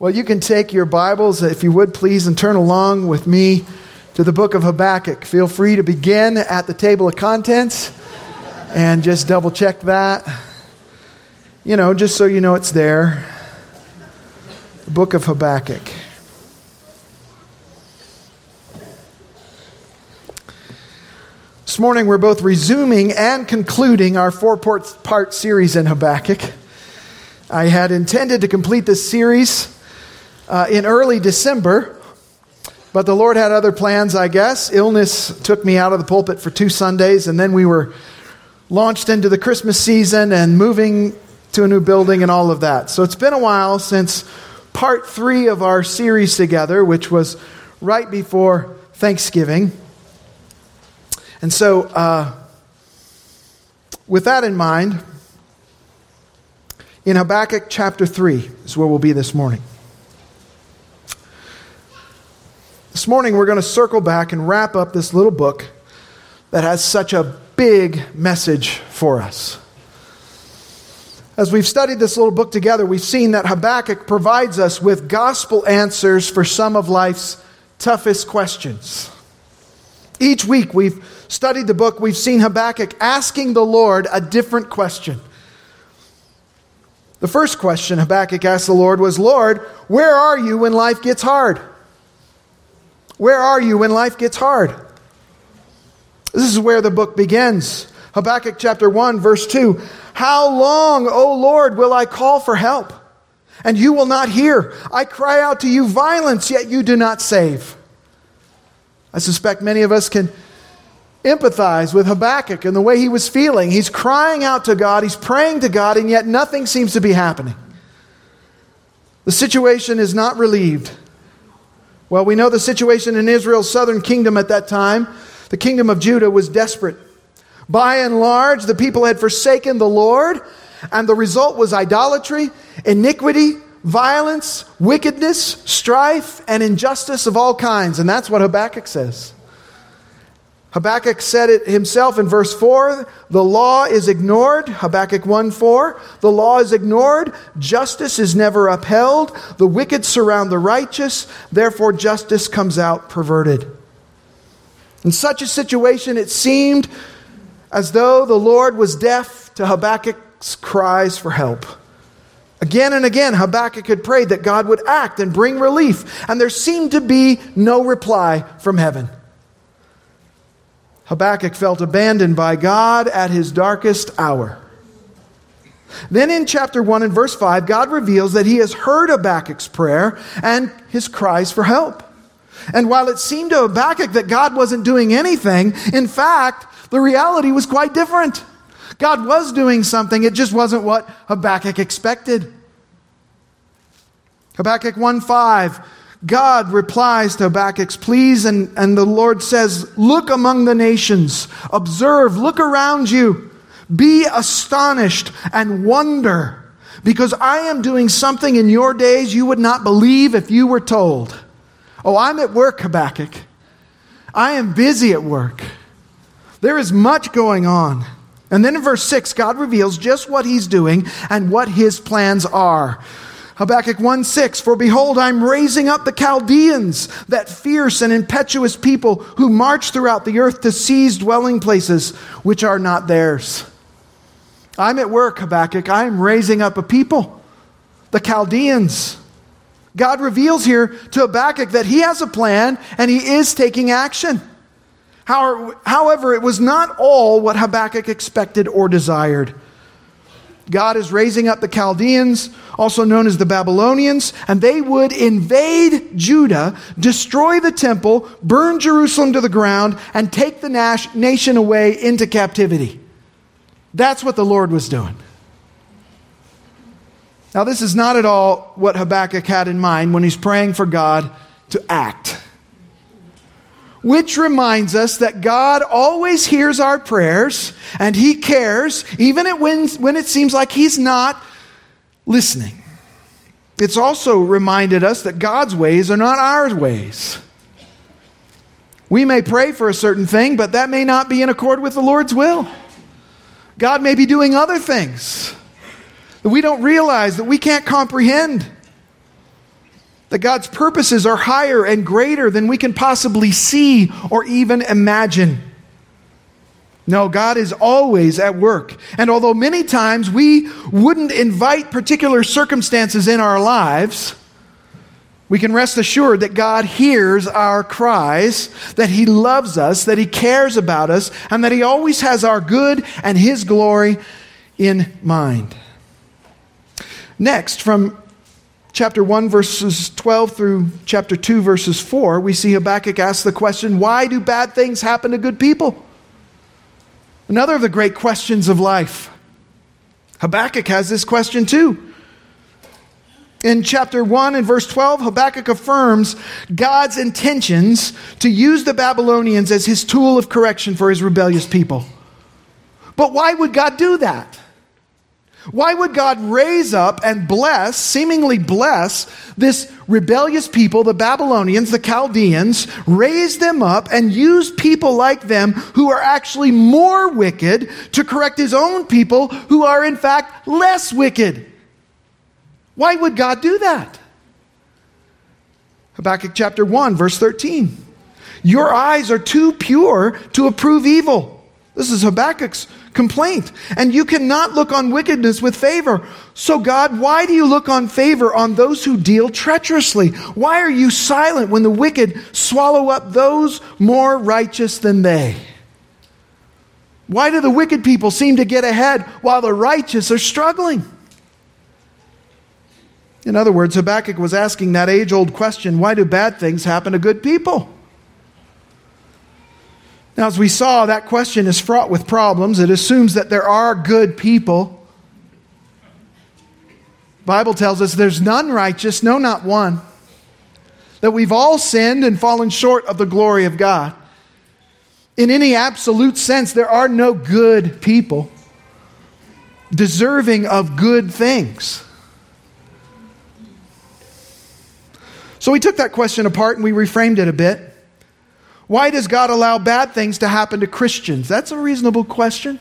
Well, you can take your Bibles, if you would please, and turn along with me to the book of Habakkuk. Feel free to begin at the table of contents and just double check that. You know, just so you know it's there. The book of Habakkuk. This morning, we're both resuming and concluding our four part series in Habakkuk. I had intended to complete this series uh, in early December, but the Lord had other plans, I guess. Illness took me out of the pulpit for two Sundays, and then we were launched into the Christmas season and moving to a new building and all of that. So it's been a while since part three of our series together, which was right before Thanksgiving. And so, uh, with that in mind, in Habakkuk chapter 3 is where we'll be this morning. This morning, we're going to circle back and wrap up this little book that has such a big message for us. As we've studied this little book together, we've seen that Habakkuk provides us with gospel answers for some of life's toughest questions. Each week we've studied the book, we've seen Habakkuk asking the Lord a different question. The first question Habakkuk asked the Lord was Lord, where are you when life gets hard? Where are you when life gets hard? This is where the book begins. Habakkuk chapter 1, verse 2. How long, O Lord, will I call for help? And you will not hear. I cry out to you violence, yet you do not save. I suspect many of us can empathize with Habakkuk and the way he was feeling. He's crying out to God, he's praying to God, and yet nothing seems to be happening. The situation is not relieved. Well, we know the situation in Israel's southern kingdom at that time. The kingdom of Judah was desperate. By and large, the people had forsaken the Lord, and the result was idolatry, iniquity, violence, wickedness, strife, and injustice of all kinds. And that's what Habakkuk says. Habakkuk said it himself in verse 4 the law is ignored. Habakkuk 1 4. The law is ignored. Justice is never upheld. The wicked surround the righteous. Therefore, justice comes out perverted. In such a situation, it seemed as though the Lord was deaf to Habakkuk's cries for help. Again and again, Habakkuk had prayed that God would act and bring relief, and there seemed to be no reply from heaven. Habakkuk felt abandoned by God at his darkest hour. Then in chapter 1 and verse 5, God reveals that he has heard Habakkuk's prayer and his cries for help. And while it seemed to Habakkuk that God wasn't doing anything, in fact, the reality was quite different. God was doing something, it just wasn't what Habakkuk expected. Habakkuk 1 5 God replies to Habakkuk's pleas, and, and the Lord says, Look among the nations, observe, look around you, be astonished and wonder, because I am doing something in your days you would not believe if you were told. Oh, I'm at work, Habakkuk. I am busy at work. There is much going on. And then in verse 6, God reveals just what he's doing and what his plans are. Habakkuk 1 6, For behold, I'm raising up the Chaldeans, that fierce and impetuous people who march throughout the earth to seize dwelling places which are not theirs. I'm at work, Habakkuk. I'm raising up a people, the Chaldeans. God reveals here to Habakkuk that he has a plan and he is taking action. However, it was not all what Habakkuk expected or desired. God is raising up the Chaldeans, also known as the Babylonians, and they would invade Judah, destroy the temple, burn Jerusalem to the ground, and take the nation away into captivity. That's what the Lord was doing. Now, this is not at all what Habakkuk had in mind when he's praying for God to act which reminds us that God always hears our prayers and He cares, even when, it seems like He's not listening. It's also reminded us that God's ways are not our ways. We may pray for a certain thing, but that may not be in accord with the Lord's will. God may be doing other things that we don't realize, that we can't comprehend. That God's purposes are higher and greater than we can possibly see or even imagine. No, God is always at work. And although many times we wouldn't invite particular circumstances in our lives, we can rest assured that God hears our cries, that He loves us, that He cares about us, and that He always has our good and His glory in mind. Next, from chapter 1, verses 12 through chapter 2, verses 4, we see Habakkuk ask the question why do bad things happen to good people? Another of the great questions of life. Habakkuk has this question too. In chapter 1 and verse 12, Habakkuk affirms God's intentions to use the Babylonians as his tool of correction for his rebellious people. But why would God do that? Why would God raise up and bless, seemingly bless, this rebellious people, the Babylonians, the Chaldeans, raise them up and use people like them who are actually more wicked to correct his own people who are in fact less wicked? Why would God do that? Habakkuk chapter 1, verse 13. Your eyes are too pure to approve evil. This is Habakkuk's complaint. And you cannot look on wickedness with favor. So, God, why do you look on favor on those who deal treacherously? Why are you silent when the wicked swallow up those more righteous than they? Why do the wicked people seem to get ahead while the righteous are struggling? In other words, Habakkuk was asking that age old question why do bad things happen to good people? Now, as we saw, that question is fraught with problems. It assumes that there are good people. Bible tells us there's none righteous, no, not one. That we've all sinned and fallen short of the glory of God. In any absolute sense, there are no good people deserving of good things. So we took that question apart and we reframed it a bit. Why does God allow bad things to happen to Christians? That's a reasonable question.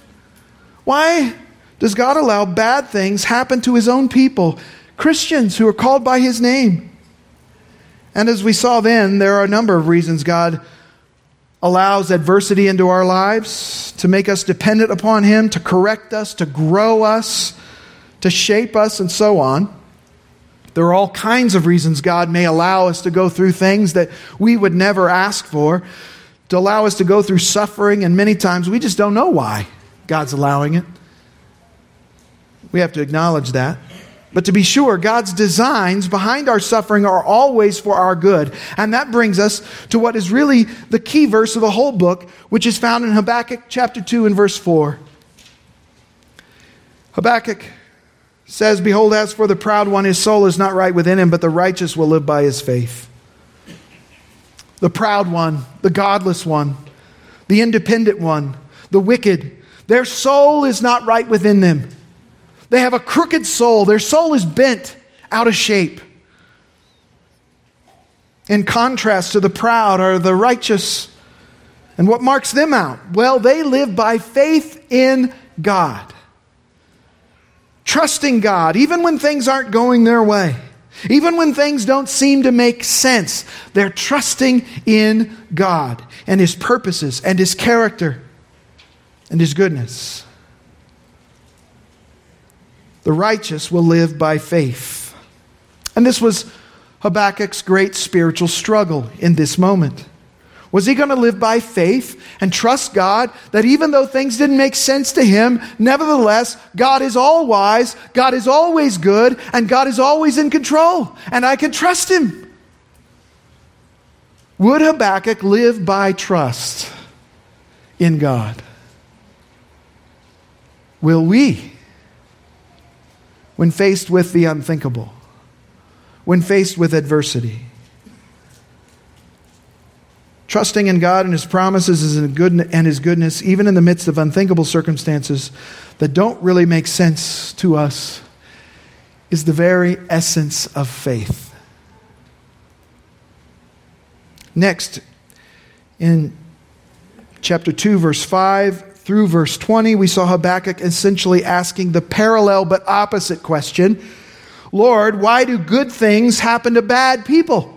Why does God allow bad things happen to his own people, Christians who are called by his name? And as we saw then, there are a number of reasons God allows adversity into our lives to make us dependent upon him, to correct us, to grow us, to shape us, and so on. There are all kinds of reasons God may allow us to go through things that we would never ask for, to allow us to go through suffering, and many times we just don't know why God's allowing it. We have to acknowledge that. But to be sure, God's designs behind our suffering are always for our good. And that brings us to what is really the key verse of the whole book, which is found in Habakkuk chapter 2 and verse 4. Habakkuk says, Behold, as for the proud one, his soul is not right within him, but the righteous will live by his faith. The proud one, the godless one, the independent one, the wicked, their soul is not right within them. They have a crooked soul, their soul is bent out of shape. In contrast to the proud are the righteous. And what marks them out? Well, they live by faith in God trusting God, even when things aren't going their way, even when things don't seem to make sense. They're trusting in God and His purposes and His character and His goodness. The righteous will live by faith. And this was Habakkuk's great spiritual struggle in this moment. Was he going to live by faith and trust God that even though things didn't make sense to him, nevertheless, God is all wise, God is always good, and God is always in control, and I can trust him? Would Habakkuk live by trust in God? Will we, when faced with the unthinkable, when faced with adversity, Trusting in God and His promises and His goodness, even in the midst of unthinkable circumstances that don't really make sense to us, is the very essence of faith. Next, in chapter 2, verse 5 through verse 20, we saw Habakkuk essentially asking the parallel but opposite question Lord, why do good things happen to bad people?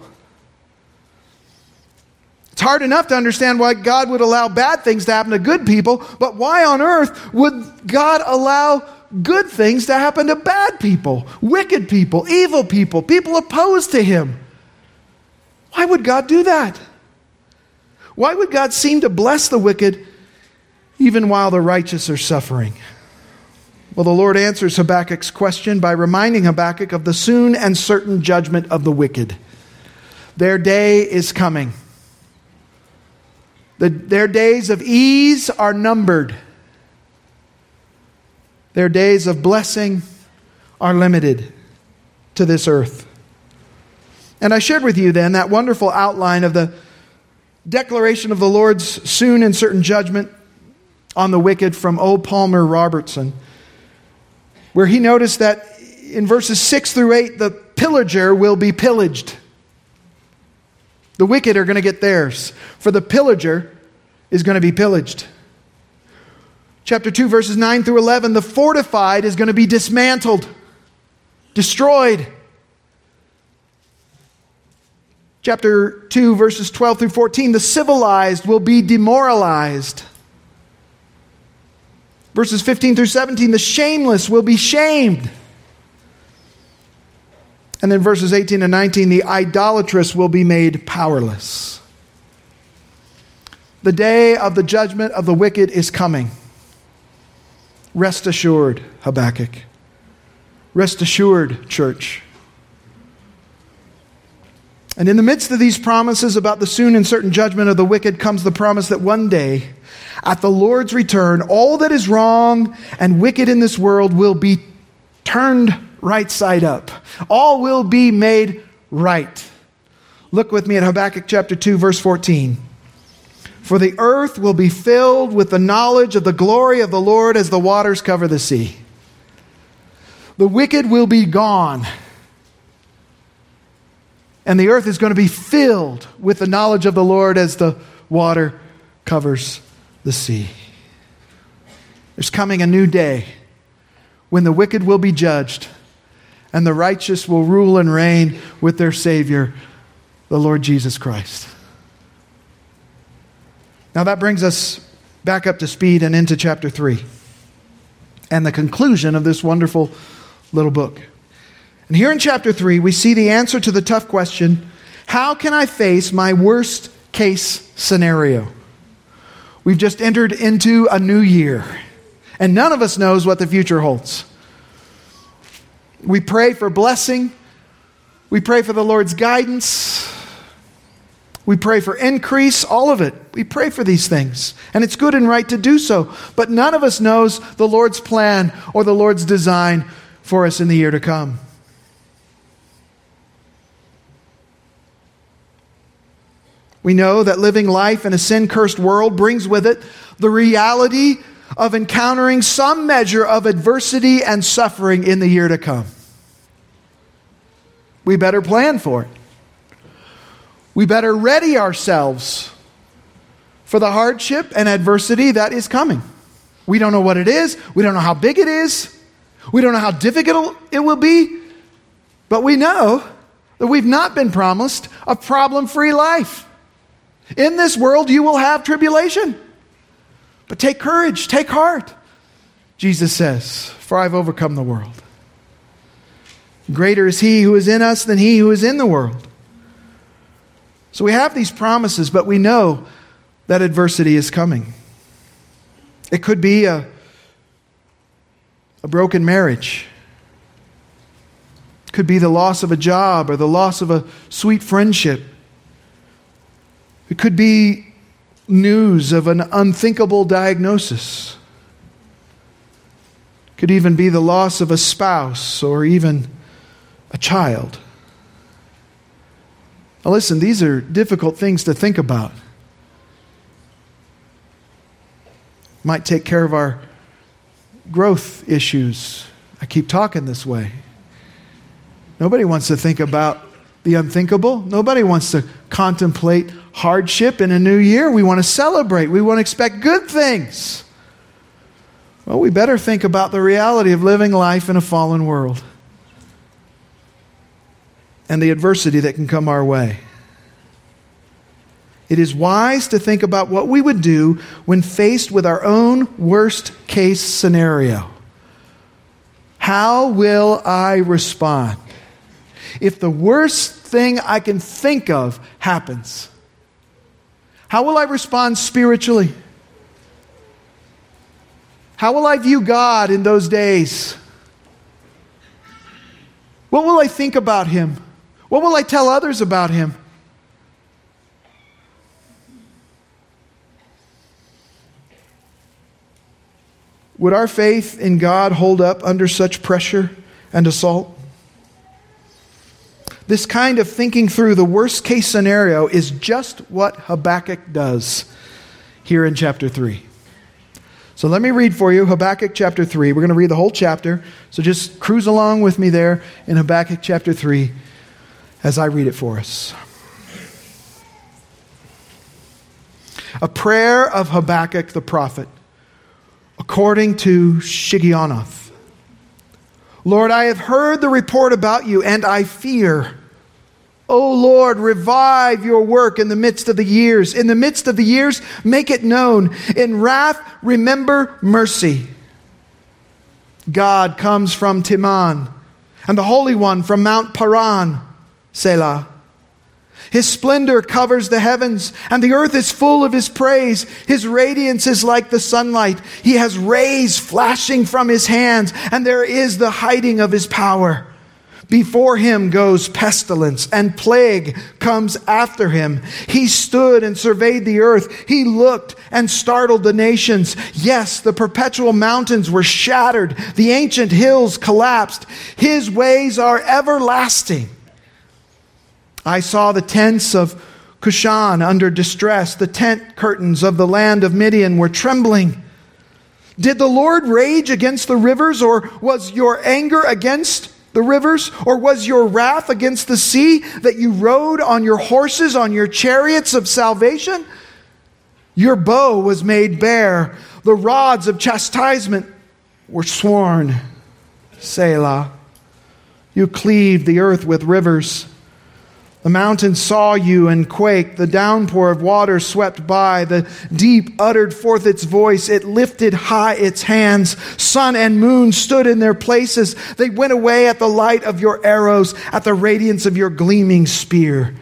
It's hard enough to understand why God would allow bad things to happen to good people, but why on earth would God allow good things to happen to bad people, wicked people, evil people, people opposed to Him? Why would God do that? Why would God seem to bless the wicked even while the righteous are suffering? Well, the Lord answers Habakkuk's question by reminding Habakkuk of the soon and certain judgment of the wicked. Their day is coming. The, their days of ease are numbered. Their days of blessing are limited to this earth. And I shared with you then that wonderful outline of the declaration of the Lord's soon and certain judgment on the wicked from O. Palmer Robertson, where he noticed that in verses 6 through 8, the pillager will be pillaged. The wicked are going to get theirs, for the pillager is going to be pillaged. Chapter 2, verses 9 through 11 the fortified is going to be dismantled, destroyed. Chapter 2, verses 12 through 14 the civilized will be demoralized. Verses 15 through 17 the shameless will be shamed. And then verses 18 and 19, the idolatrous will be made powerless. The day of the judgment of the wicked is coming. Rest assured, Habakkuk. Rest assured, church. And in the midst of these promises about the soon and certain judgment of the wicked comes the promise that one day, at the Lord's return, all that is wrong and wicked in this world will be turned right side up. All will be made right. Look with me at Habakkuk chapter 2, verse 14. For the earth will be filled with the knowledge of the glory of the Lord as the waters cover the sea. The wicked will be gone. And the earth is going to be filled with the knowledge of the Lord as the water covers the sea. There's coming a new day when the wicked will be judged and the righteous will rule and reign with their Savior, the Lord Jesus Christ. Now that brings us back up to speed and into chapter 3 and the conclusion of this wonderful little book. And here in chapter 3, we see the answer to the tough question how can I face my worst case scenario? We've just entered into a new year, and none of us knows what the future holds. We pray for blessing. We pray for the Lord's guidance. We pray for increase, all of it. We pray for these things. And it's good and right to do so. But none of us knows the Lord's plan or the Lord's design for us in the year to come. We know that living life in a sin cursed world brings with it the reality of encountering some measure of adversity and suffering in the year to come. We better plan for it. We better ready ourselves for the hardship and adversity that is coming. We don't know what it is, we don't know how big it is, we don't know how difficult it will be, but we know that we've not been promised a problem free life. In this world, you will have tribulation. But take courage, take heart, Jesus says, for I've overcome the world. Greater is he who is in us than he who is in the world. So we have these promises, but we know that adversity is coming. It could be a, a broken marriage. It could be the loss of a job or the loss of a sweet friendship. It could be news of an unthinkable diagnosis. Could even be the loss of a spouse or even a child. Now, listen, these are difficult things to think about. Might take care of our growth issues. I keep talking this way. Nobody wants to think about the unthinkable. Nobody wants to contemplate hardship in a new year. We want to celebrate. We want to expect good things. Well, we better think about the reality of living life in a fallen world. and the adversity that can come our way. It is wise to think about what we would do when faced with our own worst case scenario. How will I respond? If the worst thing I can think of happens, how will I respond spiritually? How will I view God in those days? What will I think about Him? What will I tell others about Him? Would our faith in God hold up under such pressure and assault? This kind of thinking through the worst case scenario is just what Habakkuk does here in chapter 3. So let me read for you Habakkuk chapter 3. We're going to read the whole chapter. So just cruise along with me there in Habakkuk chapter 3 as I read it for us. A prayer of Habakkuk the prophet according to Shigionoth. Lord, I have heard the report about you, and I fear. O Lord, revive your work in the midst of the years. In the midst of the years, make it known. In wrath, remember mercy. God comes from Teman, and the Holy One from Mount Paran, Selah. His splendor covers the heavens, and the earth is full of his praise. His radiance is like the sunlight. He has rays flashing from his hands, and there is the hiding of his power. Before him goes pestilence, and plague comes after him. He stood and surveyed the earth. He looked and startled the nations. Yes, the perpetual mountains were shattered, the ancient hills collapsed. His ways are everlasting. I saw the tents of Cushan under distress. The tent curtains of the land of Midian were trembling. Did the Lord rage against the rivers, or was your anger against the rivers? Or was your wrath against the sea that you rode on your horses, on your chariots of salvation? Your bow was made bare, the rods of chastisement were sworn. Selah. You cleaved the earth with rivers. The mountains saw you and quaked. The downpour of water swept by. The deep uttered forth its voice. It lifted high its hands. Sun and moon stood in their places. They went away at the light of your arrows, at the radiance of your gleaming spear.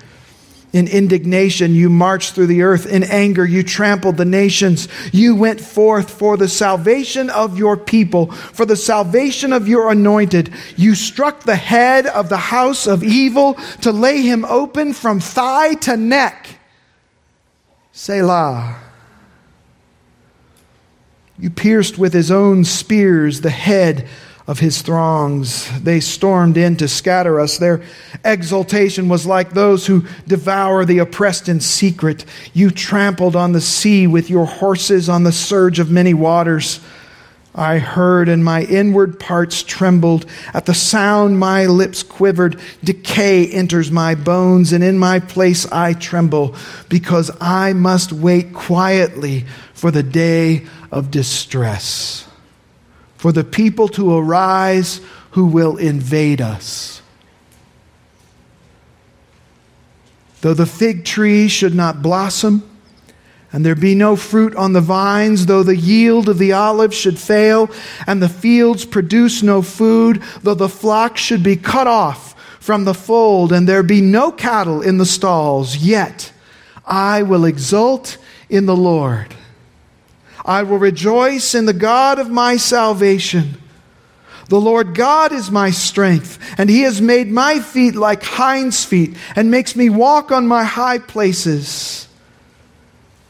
In indignation, you marched through the earth. In anger, you trampled the nations. You went forth for the salvation of your people, for the salvation of your anointed. You struck the head of the house of evil to lay him open from thigh to neck. Selah. You pierced with his own spears the head of his throngs. They stormed in to scatter us. Their exultation was like those who devour the oppressed in secret. You trampled on the sea with your horses on the surge of many waters. I heard, and my inward parts trembled. At the sound, my lips quivered. Decay enters my bones, and in my place I tremble, because I must wait quietly for the day of distress for the people to arise who will invade us. Though the fig tree should not blossom, and there be no fruit on the vines, though the yield of the olive should fail, and the fields produce no food, though the flock should be cut off from the fold, and there be no cattle in the stalls, yet I will exult in the Lord. I will rejoice in the God of my salvation. The Lord God is my strength, and He has made my feet like hinds' feet, and makes me walk on my high places.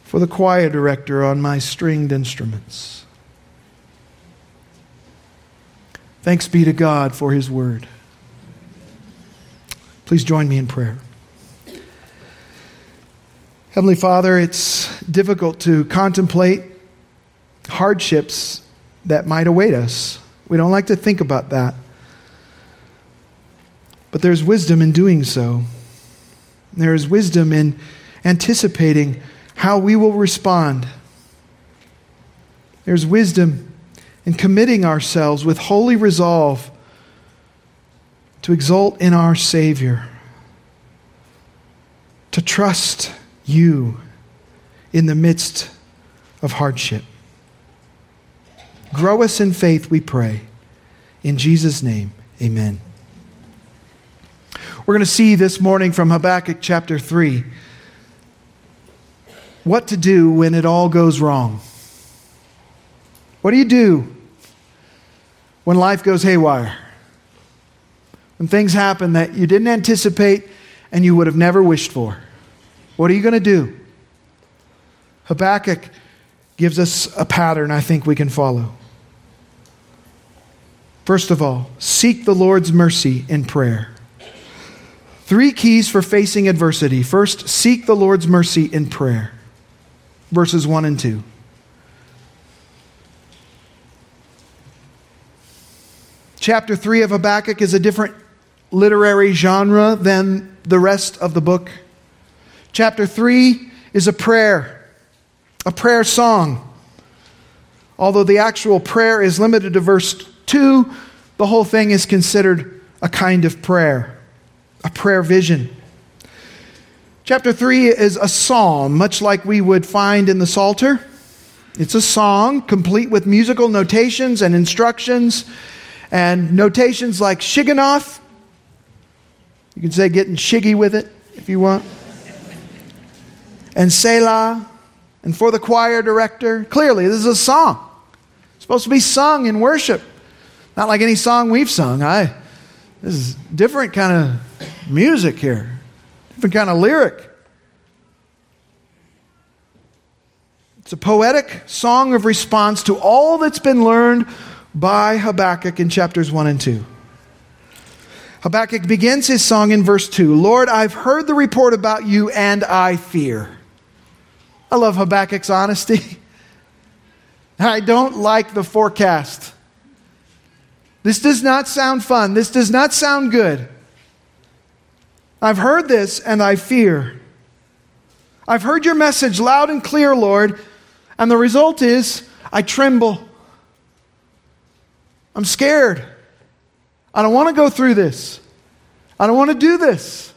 For the choir director on my stringed instruments. Thanks be to God for His word. Please join me in prayer. Heavenly Father, it's difficult to contemplate hardships that might await us. We don't like to think about that. But there's wisdom in doing so. There is wisdom in anticipating how we will respond. There's wisdom in committing ourselves with holy resolve to exult in our Savior. To trust you in the midst of hardship. Grow us in faith, we pray. In Jesus' name, amen. We're going to see this morning from Habakkuk chapter 3 what to do when it all goes wrong. What do you do when life goes haywire? When things happen that you didn't anticipate and you would have never wished for? What are you going to do? Habakkuk gives us a pattern I think we can follow. First of all, seek the Lord's mercy in prayer. Three keys for facing adversity. First, seek the Lord's mercy in prayer. Verses 1 and 2. Chapter 3 of Habakkuk is a different literary genre than the rest of the book. Chapter 3 is a prayer, a prayer song. Although the actual prayer is limited to verse 2, the whole thing is considered a kind of prayer a prayer vision. Chapter 3 is a psalm, much like we would find in the Psalter. It's a song complete with musical notations and instructions, and notations like Shigionoth. You can say getting shiggy with it if you want. And Selah, and for the choir director. Clearly, this is a song. It's supposed to be sung in worship. Not like any song we've sung. I, this is different kind of music here, different kind of lyric. It's a poetic song of response to all that's been learned by Habakkuk in chapters 1 and 2. Habakkuk begins his song in verse 2 Lord, I've heard the report about you and I fear. I love Habakkuk's honesty. I don't like the forecast. This does not sound fun. This does not sound good. I've heard this and I fear. I've heard your message loud and clear, Lord, and the result is I tremble. I'm scared. I don't want to go through this. I don't want to do this.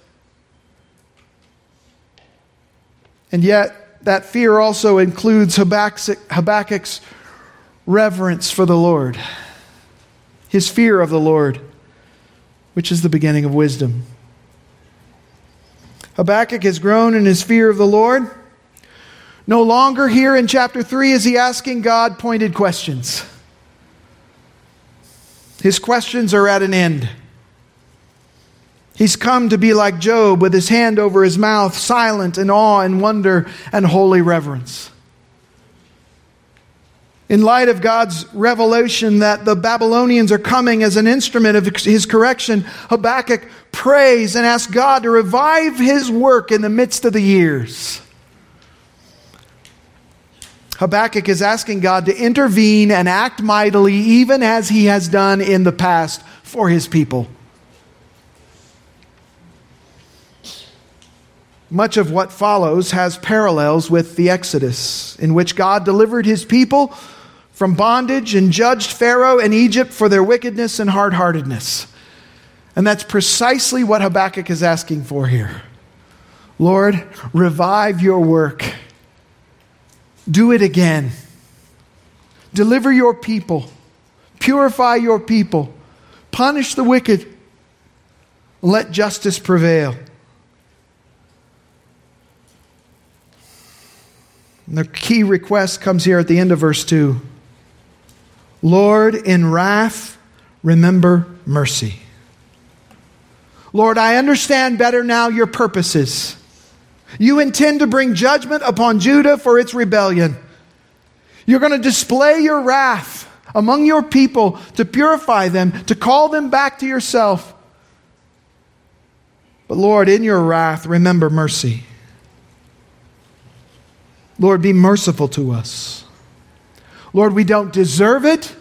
And yet, that fear also includes Habakkuk's reverence for the Lord, his fear of the Lord, which is the beginning of wisdom. Habakkuk has grown in his fear of the Lord. No longer here in chapter 3 is he asking God pointed questions. His questions are at an end. He's come to be like Job with his hand over his mouth, silent in awe and wonder and holy reverence. In light of God's revelation that the Babylonians are coming as an instrument of his correction, Habakkuk prays and asks God to revive his work in the midst of the years. Habakkuk is asking God to intervene and act mightily, even as he has done in the past for his people. Much of what follows has parallels with the Exodus, in which God delivered his people from bondage and judged Pharaoh and Egypt for their wickedness and hard heartedness. And that's precisely what Habakkuk is asking for here. Lord, revive your work. Do it again. Deliver your people. Purify your people. Punish the wicked. Let justice prevail. And the key request comes here at the end of verse 2. Lord, in wrath, remember mercy. Lord, I understand better now your purposes. You intend to bring judgment upon Judah for its rebellion. You're going to display your wrath among your people to purify them, to call them back to yourself. But Lord, in your wrath, remember mercy. Lord, be merciful to us. Lord, we don't deserve it,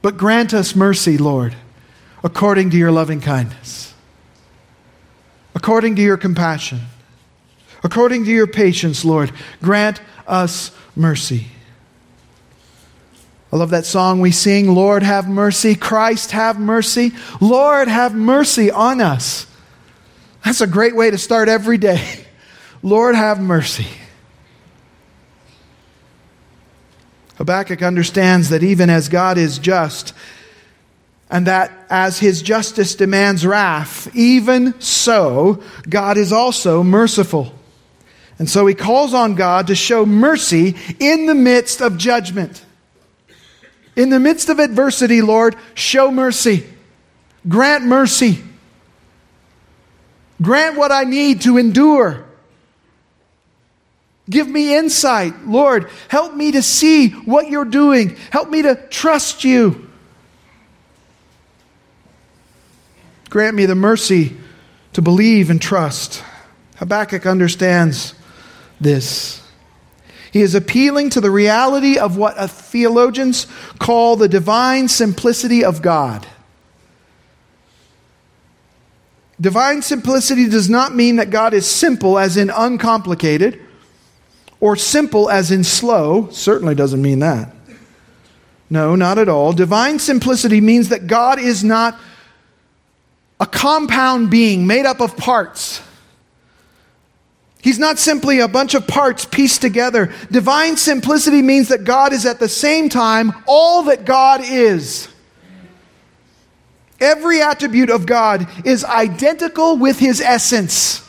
but grant us mercy, Lord, according to your loving kindness, according to your compassion, according to your patience, Lord. Grant us mercy. I love that song we sing, Lord, have mercy. Christ, have mercy. Lord, have mercy on us. That's a great way to start every day. Lord, have mercy. Habakkuk understands that even as God is just, and that as his justice demands wrath, even so, God is also merciful. And so he calls on God to show mercy in the midst of judgment. In the midst of adversity, Lord, show mercy. Grant mercy. Grant what I need to endure. Give me insight. Lord, help me to see what you're doing. Help me to trust you. Grant me the mercy to believe and trust. Habakkuk understands this. He is appealing to the reality of what theologians call the divine simplicity of God. Divine simplicity does not mean that God is simple, as in uncomplicated, or simple, as in slow. Certainly doesn't mean that. No, not at all. Divine simplicity means that God is not a compound being made up of parts. He's not simply a bunch of parts pieced together. Divine simplicity means that God is at the same time all that God is. Every attribute of God is identical with his essence.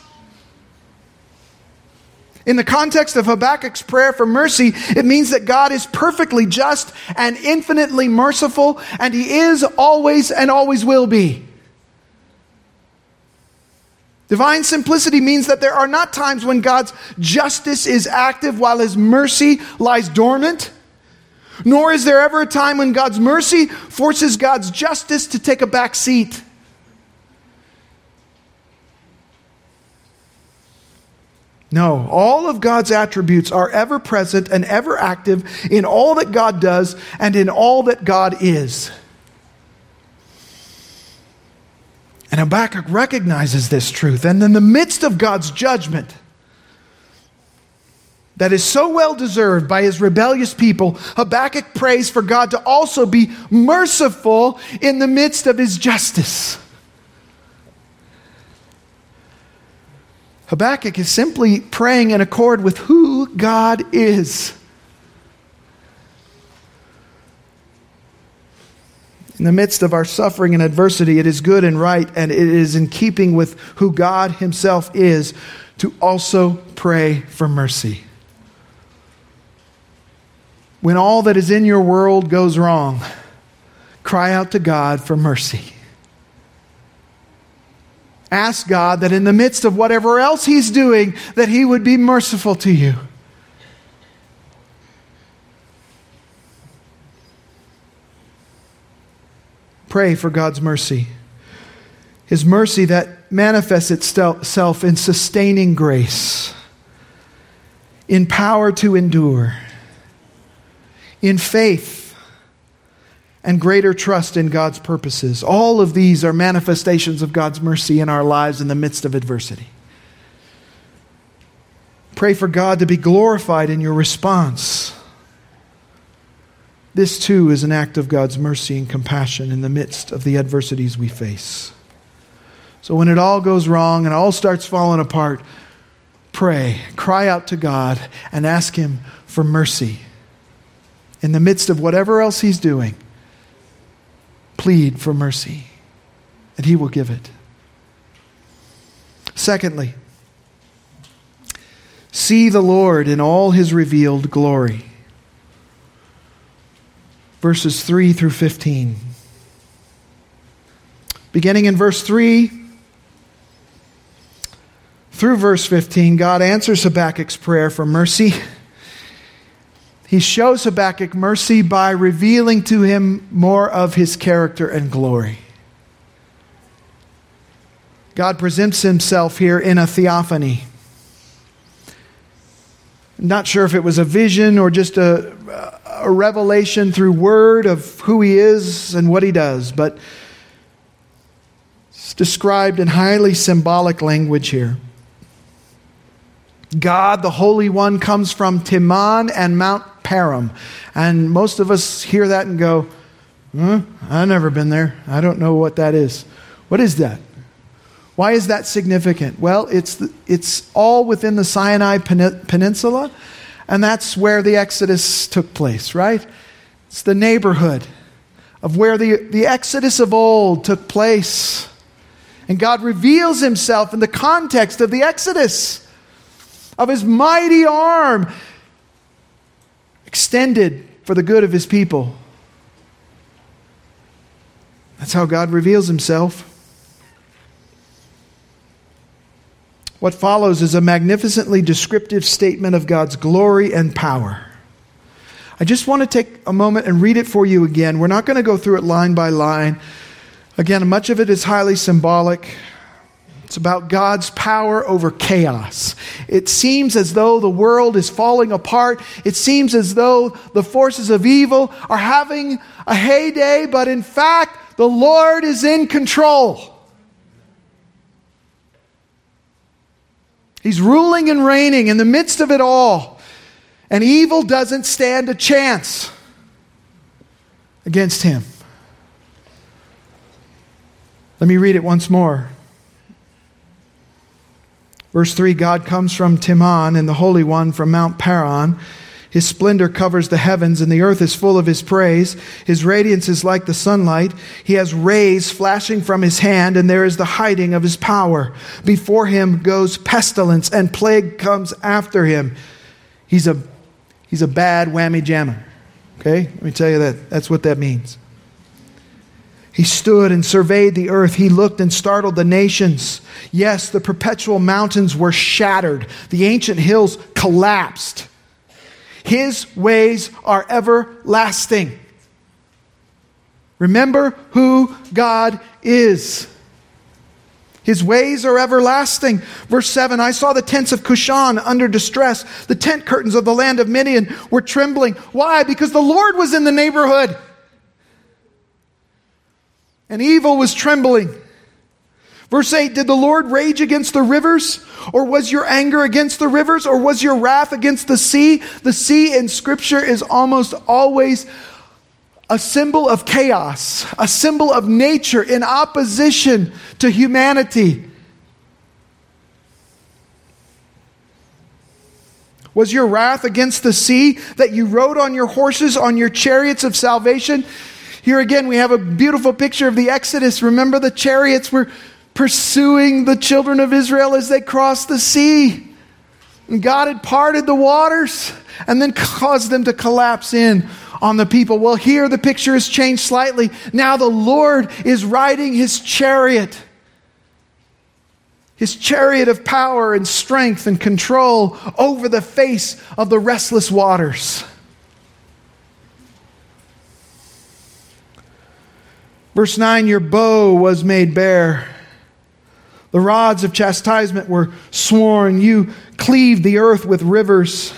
In the context of Habakkuk's prayer for mercy, it means that God is perfectly just and infinitely merciful, and he is always and always will be. Divine simplicity means that there are not times when God's justice is active while his mercy lies dormant. Nor is there ever a time when God's mercy forces God's justice to take a back seat. No, all of God's attributes are ever present and ever active in all that God does and in all that God is. And Habakkuk recognizes this truth. And in the midst of God's judgment, that is so well deserved by his rebellious people, Habakkuk prays for God to also be merciful in the midst of his justice. Habakkuk is simply praying in accord with who God is. In the midst of our suffering and adversity, it is good and right, and it is in keeping with who God Himself is to also pray for mercy. When all that is in your world goes wrong, cry out to God for mercy. Ask God that in the midst of whatever else He's doing, that He would be merciful to you. Pray for God's mercy. His mercy that manifests itself in sustaining grace, in power to endure, in faith, and greater trust in God's purposes. All of these are manifestations of God's mercy in our lives in the midst of adversity. Pray for God to be glorified in your response. This too is an act of God's mercy and compassion in the midst of the adversities we face. So when it all goes wrong and all starts falling apart, pray, cry out to God, and ask Him for mercy. In the midst of whatever else He's doing, plead for mercy, and He will give it. Secondly, see the Lord in all His revealed glory verses 3 through 15. Beginning in verse 3 through verse 15, God answers Habakkuk's prayer for mercy. He shows Habakkuk mercy by revealing to him more of his character and glory. God presents himself here in a theophany. Not sure if it was a vision or just a, a revelation through word of who he is and what he does, but it's described in highly symbolic language here. God, the Holy One, comes from Teman and Mount Paran. And most of us hear that and go, huh? I've never been there. I don't know what that is. What is that? Why is that significant? Well, it's, the, it's all within the Sinai Peninsula, and that's where the Exodus took place, right? It's the neighborhood of where the, the Exodus of old took place. And God reveals himself in the context of the Exodus, of his mighty arm extended for the good of his people. That's how God reveals himself. What follows is a magnificently descriptive statement of God's glory and power. I just want to take a moment and read it for you again. We're not going to go through it line by line. Again, much of it is highly symbolic. It's about God's power over chaos. It seems as though the world is falling apart. It seems as though the forces of evil are having a heyday, but in fact, the Lord is in control. He's ruling and reigning in the midst of it all. And evil doesn't stand a chance against him. Let me read it once more. Verse 3 God comes from Teman, and the Holy One from Mount Paran. His splendor covers the heavens, and the earth is full of his praise. His radiance is like the sunlight. He has rays flashing from his hand, and there is the hiding of his power. Before him goes pestilence, and plague comes after him. He's a, he's a bad whammy jammer. Okay? Let me tell you that. That's what that means. He stood and surveyed the earth. He looked and startled the nations. Yes, the perpetual mountains were shattered, the ancient hills collapsed. His ways are everlasting. Remember who God is. His ways are everlasting. Verse 7 I saw the tents of Cushan under distress. The tent curtains of the land of Midian were trembling. Why? Because the Lord was in the neighborhood. And evil was trembling. Verse 8 Did the Lord rage against the rivers? Or was your anger against the rivers? Or was your wrath against the sea? The sea in Scripture is almost always a symbol of chaos, a symbol of nature in opposition to humanity. Was your wrath against the sea that you rode on your horses, on your chariots of salvation? Here again, we have a beautiful picture of the Exodus. Remember, the chariots were pursuing the children of Israel as they crossed the sea. And God had parted the waters and then caused them to collapse in on the people. Well, here the picture has changed slightly. Now the Lord is riding his chariot, his chariot of power and strength and control over the face of the restless waters. Verse 9 Your bow was made bare the rods of chastisement were sworn. You cleaved the earth with rivers.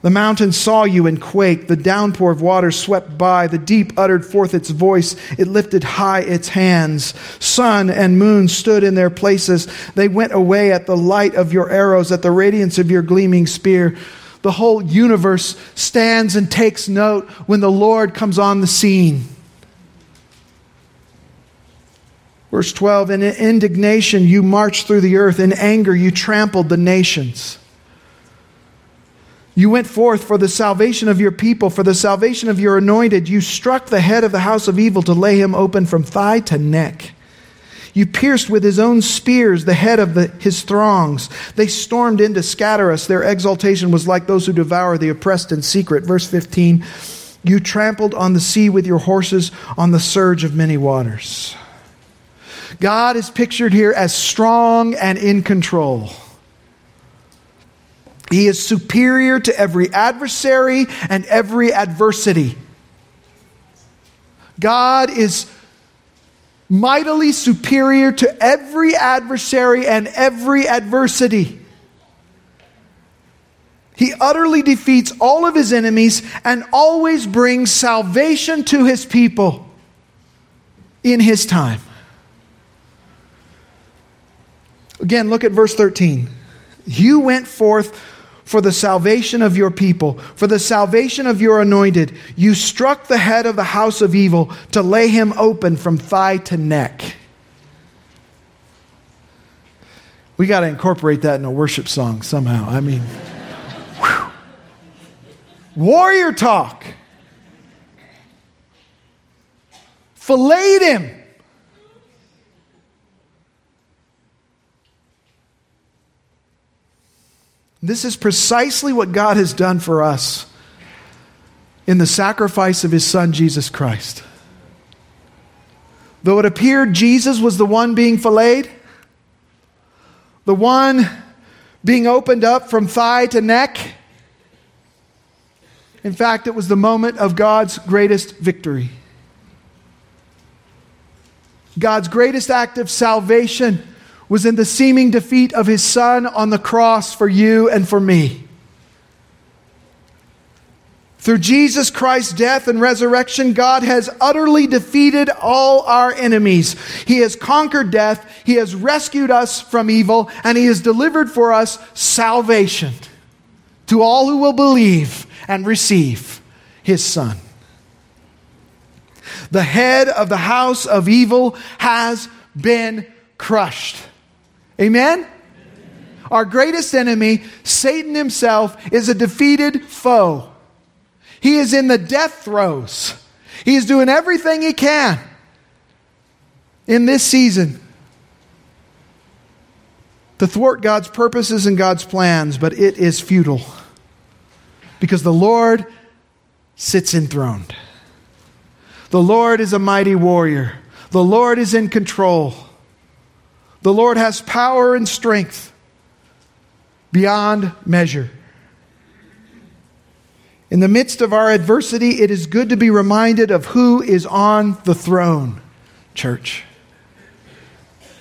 The mountains saw you and quaked. The downpour of water swept by. The deep uttered forth its voice. It lifted high its hands. Sun and moon stood in their places. They went away at the light of your arrows, at the radiance of your gleaming spear. The whole universe stands and takes note when the Lord comes on the scene. Verse 12 In indignation you marched through the earth, in anger you trampled the nations. You went forth for the salvation of your people, for the salvation of your anointed. You struck the head of the house of evil to lay him open from thigh to neck. You pierced with his own spears the head of the, his throngs. They stormed in to scatter us. Their exultation was like those who devour the oppressed in secret. Verse 15 You trampled on the sea with your horses on the surge of many waters. God is pictured here as strong and in control. He is superior to every adversary and every adversity. God is mightily superior to every adversary and every adversity. He utterly defeats all of his enemies and always brings salvation to his people in his time. Again, look at verse 13. You went forth for the salvation of your people, for the salvation of your anointed. You struck the head of the house of evil to lay him open from thigh to neck. We got to incorporate that in a worship song somehow. I mean, warrior talk. Filleted him. This is precisely what God has done for us in the sacrifice of his son, Jesus Christ. Though it appeared Jesus was the one being filleted, the one being opened up from thigh to neck, in fact, it was the moment of God's greatest victory. God's greatest act of salvation was in the seeming defeat of his son on the cross for you and for me. Through Jesus Christ's death and resurrection, God has utterly defeated all our enemies. He has conquered death, He has rescued us from evil, and He has delivered for us salvation to all who will believe and receive His Son. The head of the house of evil has been crushed. Amen? Our greatest enemy, Satan himself, is a defeated foe. He is in the death throes. He is doing everything he can in this season to thwart God's purposes and God's plans, but it is futile because the Lord sits enthroned. The Lord is a mighty warrior, the Lord is in control. The Lord has power and strength beyond measure. In the midst of our adversity, it is good to be reminded of who is on the throne, church.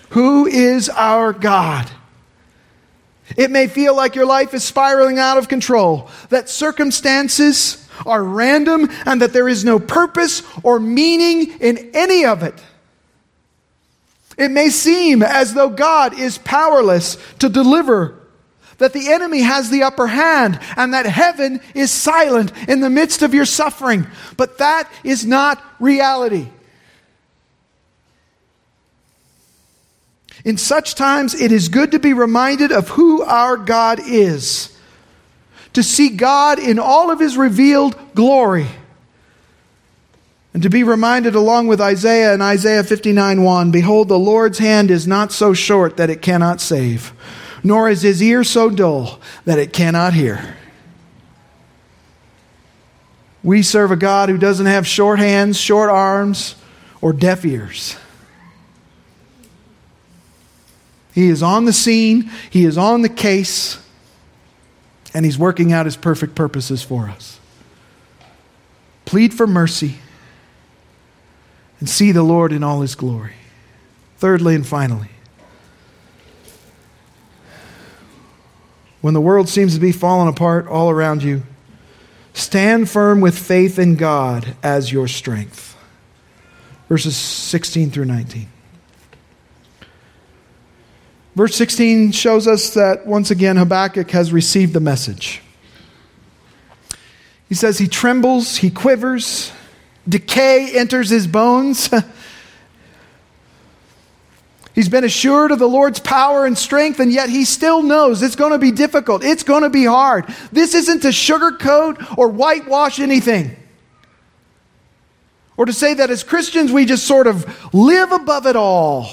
Who is our God? It may feel like your life is spiraling out of control, that circumstances are random, and that there is no purpose or meaning in any of it. It may seem as though God is powerless to deliver, that the enemy has the upper hand, and that heaven is silent in the midst of your suffering. But that is not reality. In such times, it is good to be reminded of who our God is, to see God in all of his revealed glory and to be reminded, along with Isaiah and Isaiah 59 1, Behold, the Lord's hand is not so short that it cannot save, nor is his ear so dull that it cannot hear. We serve a God who doesn't have short hands, short arms, or deaf ears. He is on the scene, He is on the case, and He's working out His perfect purposes for us. Plead for mercy and see the Lord in all his glory. Thirdly and finally, when the world seems to be falling apart all around you, stand firm with faith in God as your strength. Verses 16 through 19. Verse 16 shows us that once again Habakkuk has received the message. He says he trembles, he quivers, decay enters his bones. He's been assured of the Lord's power and strength, and yet he still knows it's going to be difficult. It's going to be hard. This isn't to sugarcoat or whitewash anything. Or to say that as Christians we just sort of live above it all.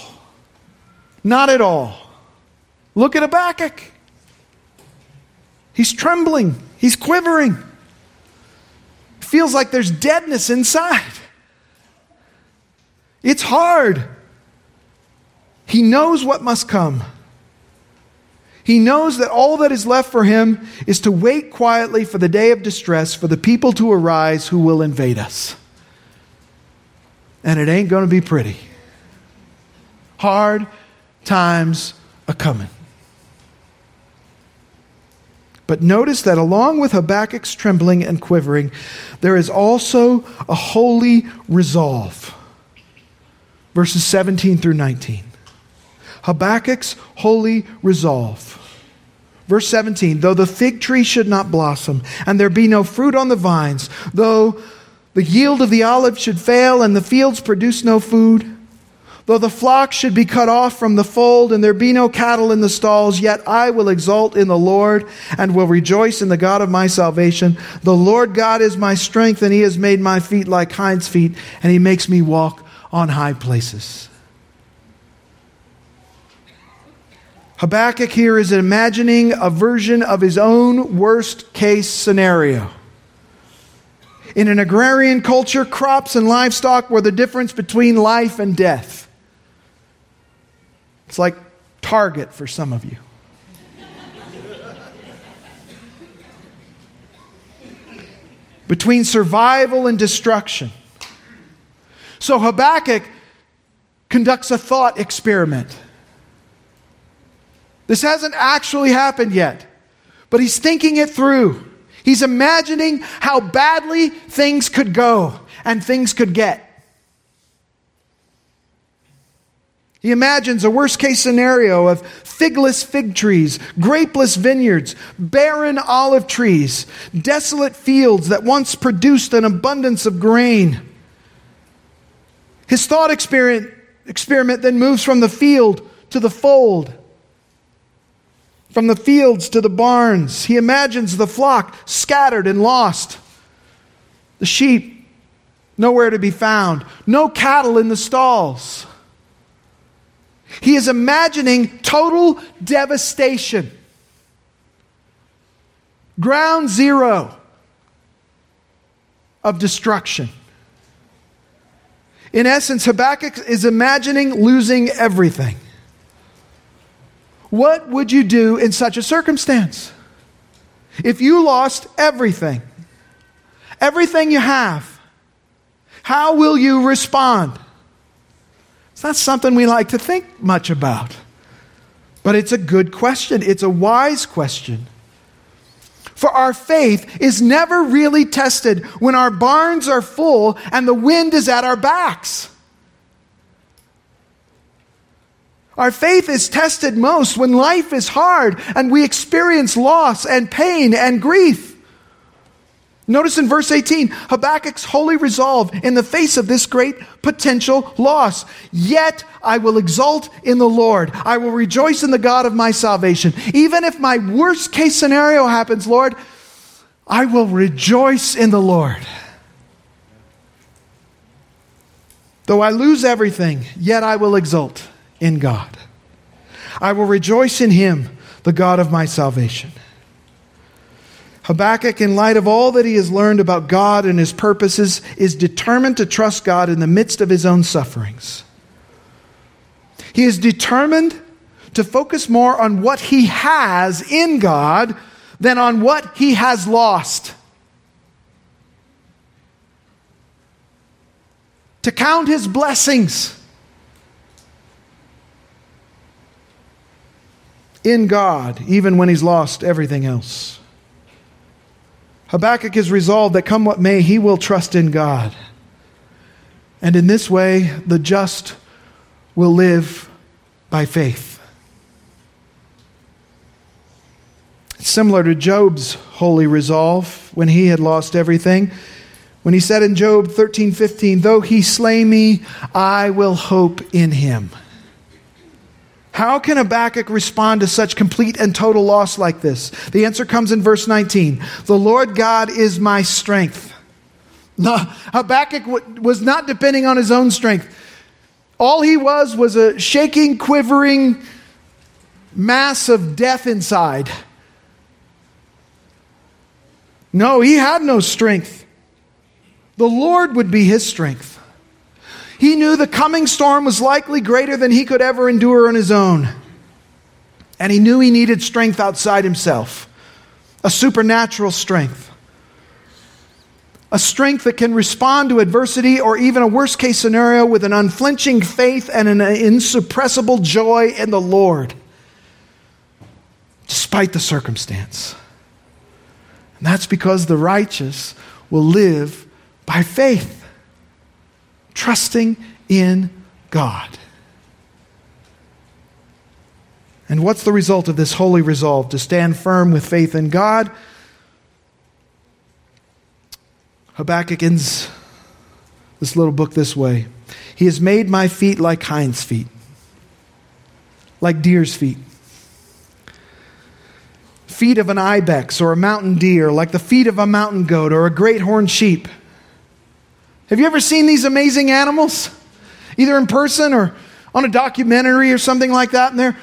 Not at all. Look at Habakkuk. He's trembling, he's quivering feels like there's deadness inside. It's hard. He knows what must come. He knows that all that is left for him is to wait quietly for the day of distress for the people to arise who will invade us. And it ain't going to be pretty. Hard times are coming. But notice that along with Habakkuk's trembling and quivering, there is also a holy resolve. Verses 17 through 19. Habakkuk's holy resolve. Verse 17 Though the fig tree should not blossom, and there be no fruit on the vines, though the yield of the olive should fail, and the fields produce no food, Though the flock should be cut off from the fold and there be no cattle in the stalls, yet I will exult in the Lord and will rejoice in the God of my salvation. The Lord God is my strength, and he has made my feet like hinds' feet, and he makes me walk on high places. Habakkuk here is imagining a version of his own worst case scenario. In an agrarian culture, crops and livestock were the difference between life and death. It's like Target for some of you. Between survival and destruction. So Habakkuk conducts a thought experiment. This hasn't actually happened yet, but he's thinking it through. He's imagining how badly things could go and things could get. He imagines a worst case scenario of figless fig trees, grapeless vineyards, barren olive trees, desolate fields that once produced an abundance of grain. His thought experiment, experiment then moves from the field to the fold, from the fields to the barns. He imagines the flock scattered and lost, the sheep nowhere to be found, no cattle in the stalls. He is imagining total devastation. Ground zero of destruction. In essence, Habakkuk is imagining losing everything. What would you do in such a circumstance? If you lost everything, everything you have, how will you respond? It's not something we like to think much about. But it's a good question, it's a wise question. For our faith is never really tested when our barns are full and the wind is at our backs. Our faith is tested most when life is hard and we experience loss and pain and grief. Notice in verse 18, Habakkuk's holy resolve in the face of this great potential loss. Yet I will exult in the Lord. I will rejoice in the God of my salvation. Even if my worst case scenario happens, Lord, I will rejoice in the Lord. Though I lose everything, yet I will exult in God. I will rejoice in him, the God of my salvation. Habakkuk, in light of all that he has learned about God and his purposes, is determined to trust God in the midst of his own sufferings. He is determined to focus more on what he has in God than on what he has lost. To count his blessings in God, even when he's lost everything else. Habakkuk is resolved that come what may, he will trust in God. And in this way, the just will live by faith. It's similar to Job's holy resolve when he had lost everything. When he said in Job 13:15, "Though he slay me, I will hope in him." How can Habakkuk respond to such complete and total loss like this? The answer comes in verse 19 The Lord God is my strength. No, Habakkuk was not depending on his own strength. All he was was a shaking, quivering mass of death inside. No, he had no strength. The Lord would be his strength. He knew the coming storm was likely greater than he could ever endure on his own. And he knew he needed strength outside himself a supernatural strength. A strength that can respond to adversity or even a worst case scenario with an unflinching faith and an insuppressible joy in the Lord, despite the circumstance. And that's because the righteous will live by faith trusting in God. And what's the result of this holy resolve? To stand firm with faith in God. Habakkuk ends this little book this way He has made my feet like hinds' feet, like deer's feet. Feet of an ibex or a mountain deer, like the feet of a mountain goat or a great horned sheep. Have you ever seen these amazing animals? Either in person or on a documentary or something like that, and they're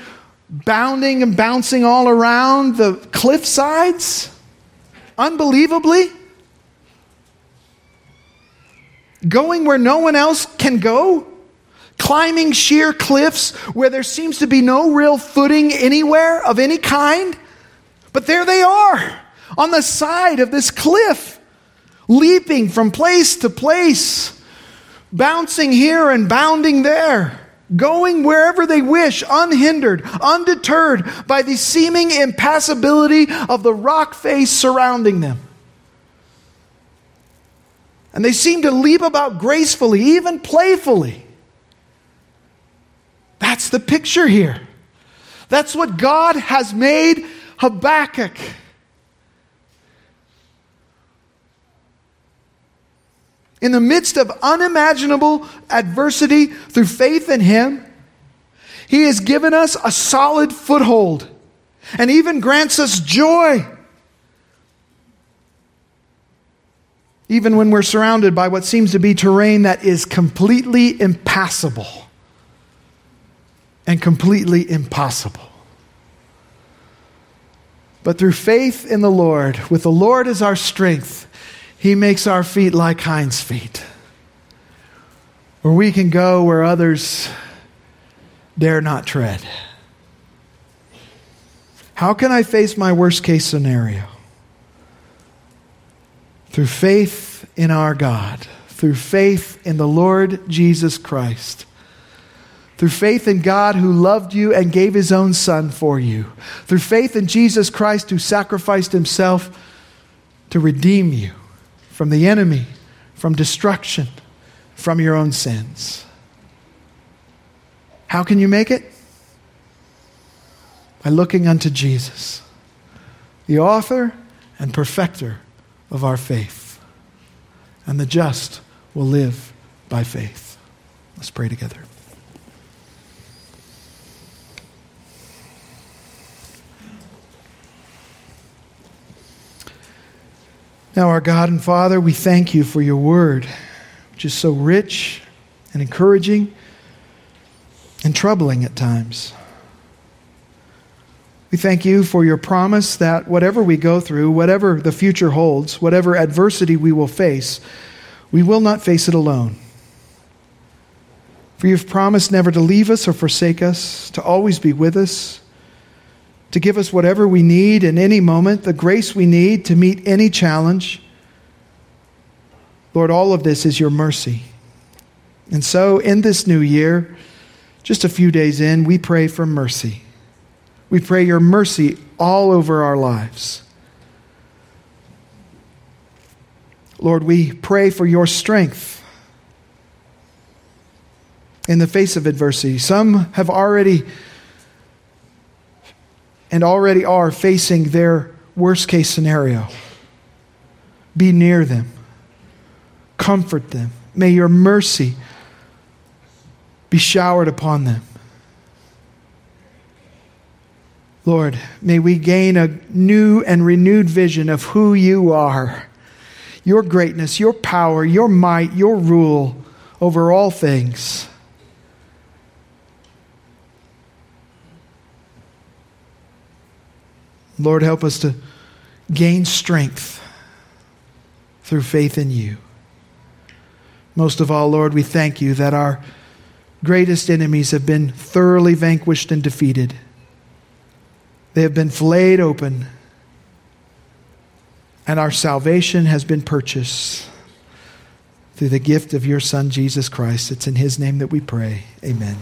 bounding and bouncing all around the cliff sides, unbelievably. Going where no one else can go, climbing sheer cliffs where there seems to be no real footing anywhere of any kind. But there they are on the side of this cliff, leaping from place to place, bouncing here and bounding there going wherever they wish, unhindered, undeterred by the seeming impassibility of the rock face surrounding them. And they seem to leap about gracefully, even playfully. That's the picture here. That's what God has made Habakkuk. In the midst of unimaginable adversity through faith in Him, He has given us a solid foothold and even grants us joy. Even when we're surrounded by what seems to be terrain that is completely impassable and completely impossible. But through faith in the Lord, with the Lord as our strength, he makes our feet like hinds' feet, where we can go where others dare not tread. How can I face my worst case scenario? Through faith in our God, through faith in the Lord Jesus Christ, through faith in God who loved you and gave his own Son for you, through faith in Jesus Christ who sacrificed himself to redeem you from the enemy, from destruction, from your own sins. How can you make it? By looking unto Jesus, the author and perfecter of our faith. And the just will live by faith. Let's pray together. Now, our God and Father, we thank you for your word, which is so rich and encouraging and troubling at times. We thank you for your promise that whatever we go through, whatever the future holds, whatever adversity we will face, we will not face it alone. For you've promised never to leave us or forsake us, to always be with us to give us whatever we need in any moment, the grace we need to meet any challenge. Lord, all of this is your mercy. And so, in this new year, just a few days in, we pray for mercy. We pray your mercy all over our lives. Lord, we pray for your strength in the face of adversity. Some have already and already are facing their worst case scenario. Be near them, comfort them. May your mercy be showered upon them. Lord, may we gain a new and renewed vision of who you are, your greatness, your power, your might, your rule over all things. Lord, help us to gain strength through faith in you. Most of all, Lord, we thank you that our greatest enemies have been thoroughly vanquished and defeated. They have been flayed open, and our salvation has been purchased through the gift of your Son, Jesus Christ. It's in his name that we pray. Amen.